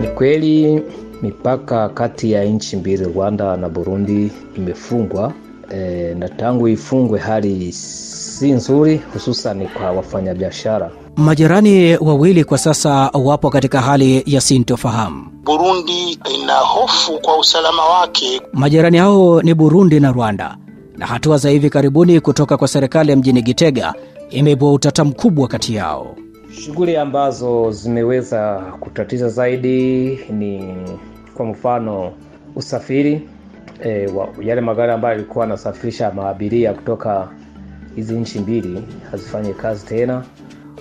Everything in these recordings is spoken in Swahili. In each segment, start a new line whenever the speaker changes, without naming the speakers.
Ni kweli mipaka kati ya nchi mbili Rwanda na Burundi imefungwa e, na tangu ifungwe hali si nzuri, hususan kwa wafanyabiashara.
Majirani wawili kwa sasa wapo katika hali ya sintofahamu.
Burundi ina hofu kwa usalama wake.
Majirani hao ni Burundi na Rwanda, na hatua za hivi karibuni kutoka kwa serikali ya mjini Gitega imeibua utata mkubwa kati yao.
Shughuli ambazo zimeweza kutatiza zaidi ni kwa mfano usafiri e, wa, yale magari ambayo yalikuwa yanasafirisha maabiria kutoka hizi nchi mbili hazifanyi kazi tena.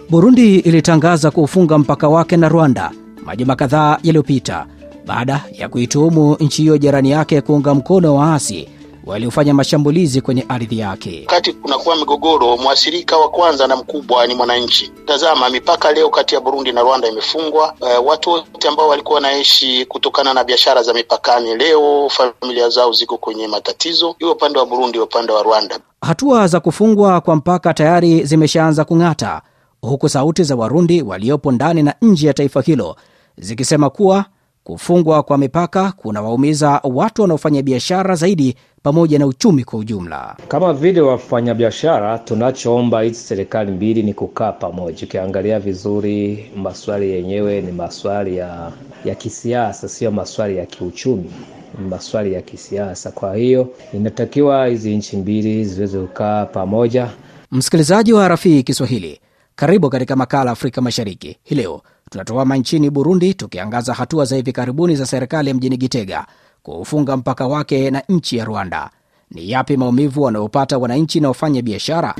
Burundi ilitangaza kuufunga mpaka wake na Rwanda majuma kadhaa yaliyopita baada ya kuituhumu nchi hiyo jirani yake kuunga mkono waasi waliofanya mashambulizi kwenye ardhi yake.
Wakati kunakuwa migogoro, mwathirika wa kwanza na mkubwa ni mwananchi. Tazama, mipaka leo kati ya Burundi na Rwanda imefungwa. Uh, watu wote ambao walikuwa wanaishi kutokana na biashara za mipakani, leo familia zao ziko kwenye matatizo, iwe upande wa Burundi, upande wa Rwanda.
Hatua za kufungwa kwa mpaka tayari zimeshaanza kung'ata, huku sauti za Warundi waliopo ndani na nje ya taifa hilo zikisema kuwa kufungwa kwa mipaka kunawaumiza watu wanaofanya biashara zaidi pamoja na uchumi kwa ujumla.
Kama vile wafanyabiashara, tunachoomba hizi serikali mbili ni kukaa pamoja. Ukiangalia vizuri, maswali yenyewe ni maswali ya, ya kisiasa, sio maswali ya kiuchumi, ni maswali ya kisiasa. Kwa hiyo inatakiwa hizi nchi mbili ziweze kukaa pamoja.
Msikilizaji wa Rafii Kiswahili, karibu katika makala Afrika Mashariki. Hii leo tunatuama nchini Burundi, tukiangaza hatua za hivi karibuni za serikali ya mjini Gitega kuufunga mpaka wake na nchi ya Rwanda. Ni yapi maumivu wanayopata wananchi na wafanya biashara?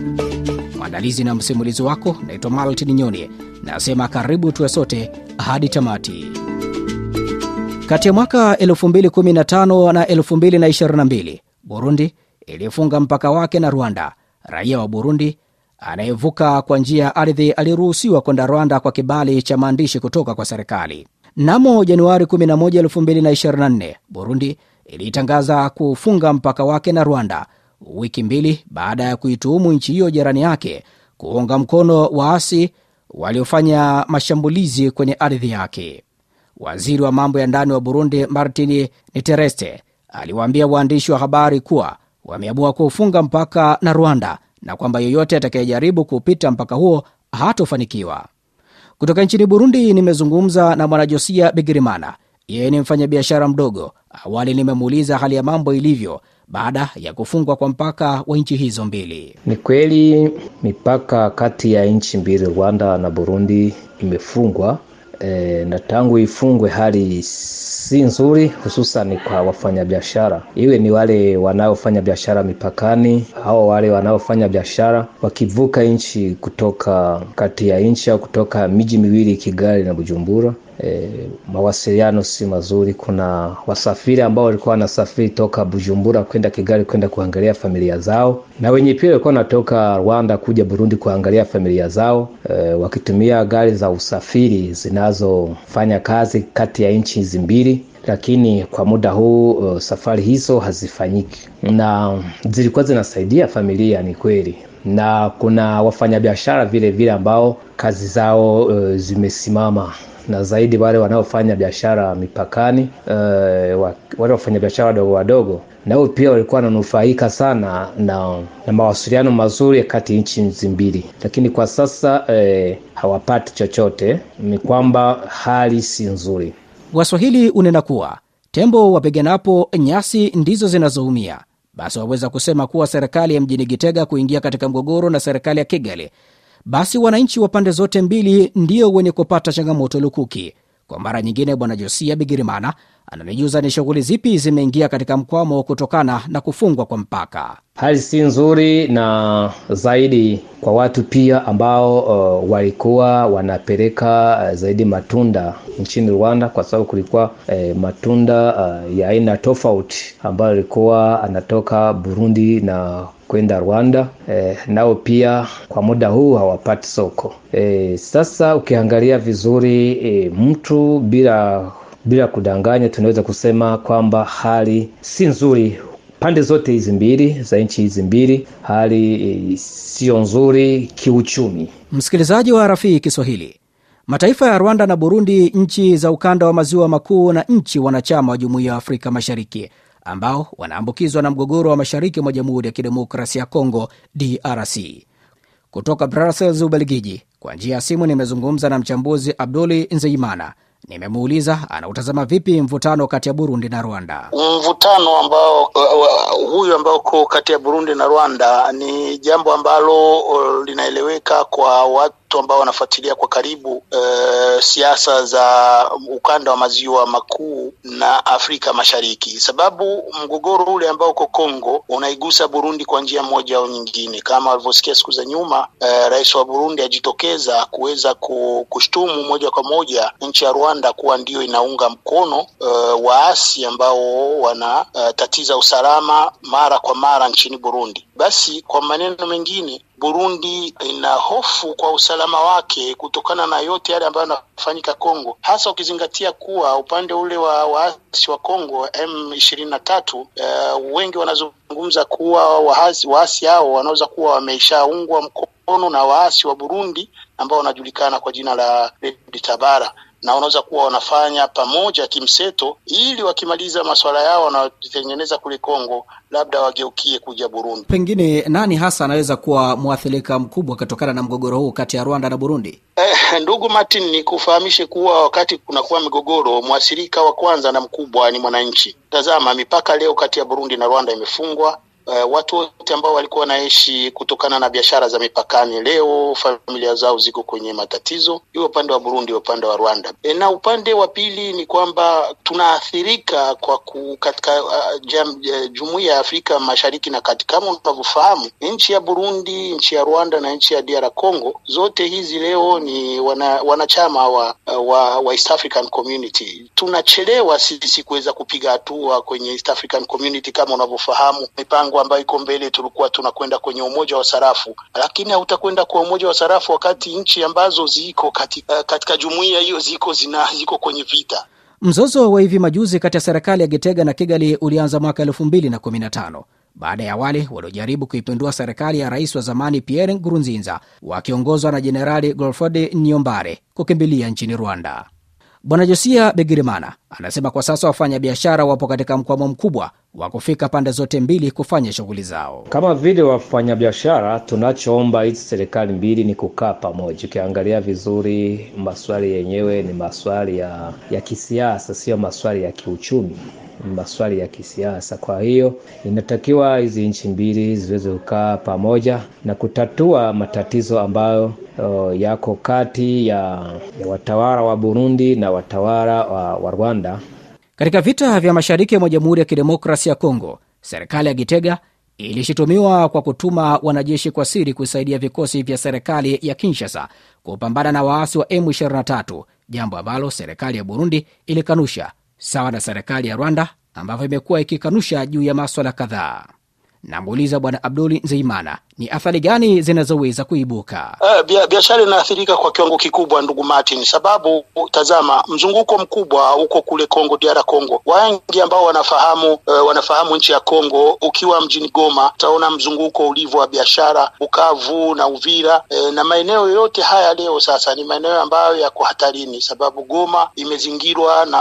Mwandalizi na msimulizi wako naitwa Maltin Nyoni, nasema karibu tuwe sote hadi tamati. Kati ya mwaka 2015 na 2022 Burundi ilifunga mpaka wake na Rwanda. Raia wa Burundi anayevuka kwa njia ya ardhi aliruhusiwa kwenda Rwanda kwa kibali cha maandishi kutoka kwa serikali. Mnamo Januari 11, 2024 Burundi ilitangaza kufunga mpaka wake na Rwanda wiki mbili baada ya kuituhumu nchi hiyo jirani yake kuunga mkono waasi waliofanya mashambulizi kwenye ardhi yake. Waziri wa mambo ya ndani wa Burundi Martin Nitereste aliwaambia waandishi wa habari kuwa wameamua kuufunga mpaka na Rwanda na kwamba yeyote atakayejaribu kupita mpaka huo hatofanikiwa. Kutoka nchini Burundi nimezungumza na Mwanajosia Bigirimana. Yeye ni mfanyabiashara mdogo. Awali nimemuuliza hali ya mambo ilivyo baada ya kufungwa kwa mpaka wa nchi hizo mbili.
Ni kweli mipaka kati ya nchi mbili Rwanda na Burundi imefungwa e, na tangu ifungwe hali si nzuri, hususan kwa wafanyabiashara, iwe ni wale wanaofanya biashara mipakani au wale wanaofanya biashara wakivuka nchi kutoka kati ya nchi au kutoka miji miwili Kigali na Bujumbura. E, mawasiliano si mazuri. Kuna wasafiri ambao walikuwa wanasafiri toka Bujumbura kwenda Kigali kwenda kuangalia familia zao, na wenye pia walikuwa wanatoka Rwanda kuja Burundi kuangalia familia zao. E, wakitumia gari za usafiri zinazofanya kazi kati ya nchi hizi mbili. Lakini kwa muda huu uh, safari hizo hazifanyiki. Na zilikuwa zinasaidia familia, ni kweli, na kuna wafanyabiashara vile vile ambao kazi zao uh, zimesimama na zaidi wale wanaofanya biashara mipakani uh, wale wafanyabiashara wadogo wadogo nao pia walikuwa wananufaika sana na, na mawasiliano mazuri kati nchi hizi mbili, lakini kwa sasa eh, hawapati chochote. Ni kwamba hali si nzuri.
Waswahili unena kuwa tembo wapiganapo nyasi ndizo zinazoumia. Basi waweza kusema kuwa serikali ya mjini Gitega kuingia katika mgogoro na serikali ya Kigali, basi wananchi wa pande zote mbili ndio wenye kupata changamoto lukuki. Kwa mara nyingine, Bwana Josia Bigirimana ananijuza ni shughuli zipi zimeingia katika mkwamo kutokana na kufungwa kwa mpaka.
Hali si nzuri, na zaidi kwa watu pia ambao uh, walikuwa wanapeleka uh, zaidi matunda nchini Rwanda, kwa sababu kulikuwa uh, matunda uh, ya aina tofauti ambayo alikuwa anatoka Burundi na kwenda Rwanda eh, nao pia kwa muda huu hawapati soko eh. Sasa ukiangalia vizuri eh, mtu bila bila kudanganya, tunaweza kusema kwamba hali si nzuri pande zote hizi mbili za nchi hizi mbili hali sio nzuri kiuchumi.
Msikilizaji wa Rafii Kiswahili, mataifa ya Rwanda na Burundi, nchi za ukanda wa maziwa makuu na nchi wanachama wa Jumuiya ya Afrika Mashariki ambao wanaambukizwa na mgogoro wa mashariki mwa Jamhuri ya Kidemokrasia ya Kongo, DRC. Kutoka Brussels, Ubelgiji, kwa njia ya simu nimezungumza na mchambuzi Abduli Nzeimana. Nimemuuliza anautazama vipi mvutano kati ya Burundi na Rwanda.
Mvutano ambao uh, huyu ambao uko kati ya Burundi na Rwanda ni jambo ambalo uh, linaeleweka kwa watu ambao wanafuatilia kwa karibu e, siasa za ukanda wa maziwa makuu na Afrika Mashariki, sababu mgogoro ule ambao uko Kongo unaigusa Burundi kwa njia moja au nyingine. Kama walivyosikia siku za nyuma, e, rais wa Burundi ajitokeza kuweza kushtumu moja kwa moja nchi ya Rwanda kuwa ndiyo inaunga mkono e, waasi ambao wanatatiza e, usalama mara kwa mara nchini Burundi. Basi kwa maneno mengine Burundi ina hofu kwa usalama wake kutokana na yote yale ambayo yanafanyika Kongo, hasa ukizingatia kuwa upande ule wa waasi wa Kongo M ishirini na tatu uh, wengi wanazungumza kuwa waasi, waasi hao wanaweza kuwa wameshaungwa mkono na waasi wa Burundi ambao wanajulikana kwa jina la Red Tabara na wanaweza kuwa wanafanya pamoja kimseto, ili wakimaliza masuala yao wanaotengeneza kule Kongo, labda wageukie kuja Burundi.
Pengine nani hasa anaweza kuwa mwathirika mkubwa kutokana na mgogoro huu kati ya Rwanda na Burundi?
Eh, ndugu Martin, ni kufahamishe kuwa wakati kunakuwa migogoro, mwathirika wa kwanza na mkubwa ni mwananchi. Tazama, mipaka leo kati ya Burundi na Rwanda imefungwa. Uh, watu wote ambao walikuwa wanaishi kutokana na biashara za mipakani leo familia zao ziko kwenye matatizo, hiyo upande wa Burundi, upande wa Rwanda. E, na upande wa pili ni kwamba tunaathirika kwa ku, katika uh, jumuiya ya Afrika Mashariki na Kati. Kama unavyofahamu, nchi ya Burundi, nchi ya Rwanda na nchi ya DR Congo, zote hizi leo ni wana, wanachama wa, wa, wa East African Community. Tunachelewa sisi kuweza kupiga hatua kwenye East African Community. Kama unavyofahamu mipango ambayo iko mbele, tulikuwa tunakwenda kwenye umoja wa sarafu, lakini hautakwenda kwa umoja wa sarafu wakati nchi ambazo ziko katika, katika jumuiya hiyo ziko zina ziko kwenye vita.
Mzozo wa hivi majuzi kati ya serikali ya Gitega na Kigali ulianza mwaka elfu mbili na kumi na tano baada ya wale waliojaribu kuipindua serikali ya rais wa zamani Pierre Nkurunziza wakiongozwa na Jenerali Godfrey Niyombare kukimbilia nchini Rwanda. Bwana Josia Begirimana anasema kwa sasa wafanyabiashara wapo katika mkwamo mkubwa wa kufika pande zote mbili kufanya shughuli zao.
Kama vile wafanyabiashara, tunachoomba hizi serikali mbili ni kukaa pamoja. Ukiangalia vizuri, maswali yenyewe ni maswali ya, ya kisiasa, siyo maswali ya kiuchumi maswali ya kisiasa. Kwa hiyo inatakiwa hizi nchi mbili ziweze kukaa pamoja na kutatua matatizo ambayo yako kati ya, ya watawala wa Burundi na watawala wa, wa Rwanda.
Katika vita vya mashariki mwa Jamhuri ya Kidemokrasia ya Kongo, serikali ya Gitega ilishutumiwa kwa kutuma wanajeshi kwa siri kusaidia vikosi vya serikali ya Kinshasa kupambana na waasi wa M23, jambo ambalo serikali ya Burundi ilikanusha sawa na serikali ya Rwanda ambavyo imekuwa ikikanusha juu ya maswala kadhaa. Namuuliza Bwana Abduli Nzeimana, ni athari gani zinazoweza kuibuka?
Uh, biashara inaathirika kwa kiwango kikubwa, ndugu Martin, sababu tazama, mzunguko mkubwa huko kule Kongo, DR Congo. Wengi ambao wanafahamu uh, wanafahamu nchi ya Kongo, ukiwa mjini Goma utaona mzunguko ulivyo wa biashara, Bukavu na Uvira uh, na maeneo yote haya leo sasa ni maeneo ambayo yako hatarini, sababu Goma imezingirwa na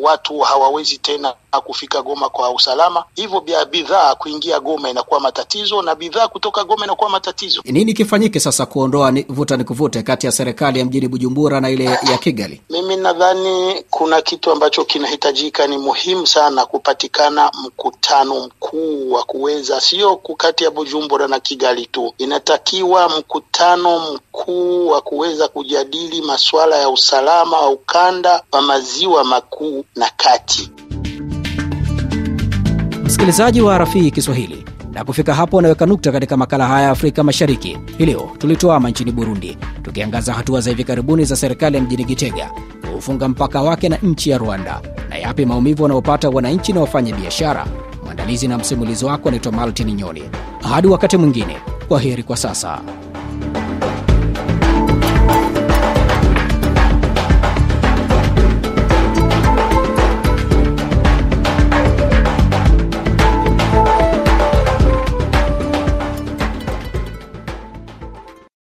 watu hawawezi tena kufika Goma kwa usalama, hivyo bidhaa kuingia Goma inakuwa matatizo na bidhaa kutoka Goma inakuwa matatizo.
Nini kifanyike sasa kuondoa ni, vuta ni kuvute kati ya serikali ya mjini Bujumbura na ile ya Kigali?
Mimi nadhani kuna kitu ambacho kinahitajika, ni muhimu sana kupatikana mkutano mkuu wa kuweza, sio kati ya Bujumbura na Kigali tu, inatakiwa mkutano mkuu wa kuweza kujadili masuala ya usalama wa ukanda wa maziwa makuu na kati.
Msikilizaji wa Rafii Kiswahili, na kufika hapo anaweka nukta katika makala haya ya Afrika Mashariki. Hii leo tulituama nchini Burundi, tukiangaza hatua za hivi karibuni za serikali ya mjini Gitega kuufunga mpaka wake na nchi ya Rwanda, na yapi maumivu wanaopata wananchi na wafanya biashara. Mwandalizi na msimulizi wako anaitwa Maltin Nyoni. Hadi wakati mwingine, kwa heri kwa sasa.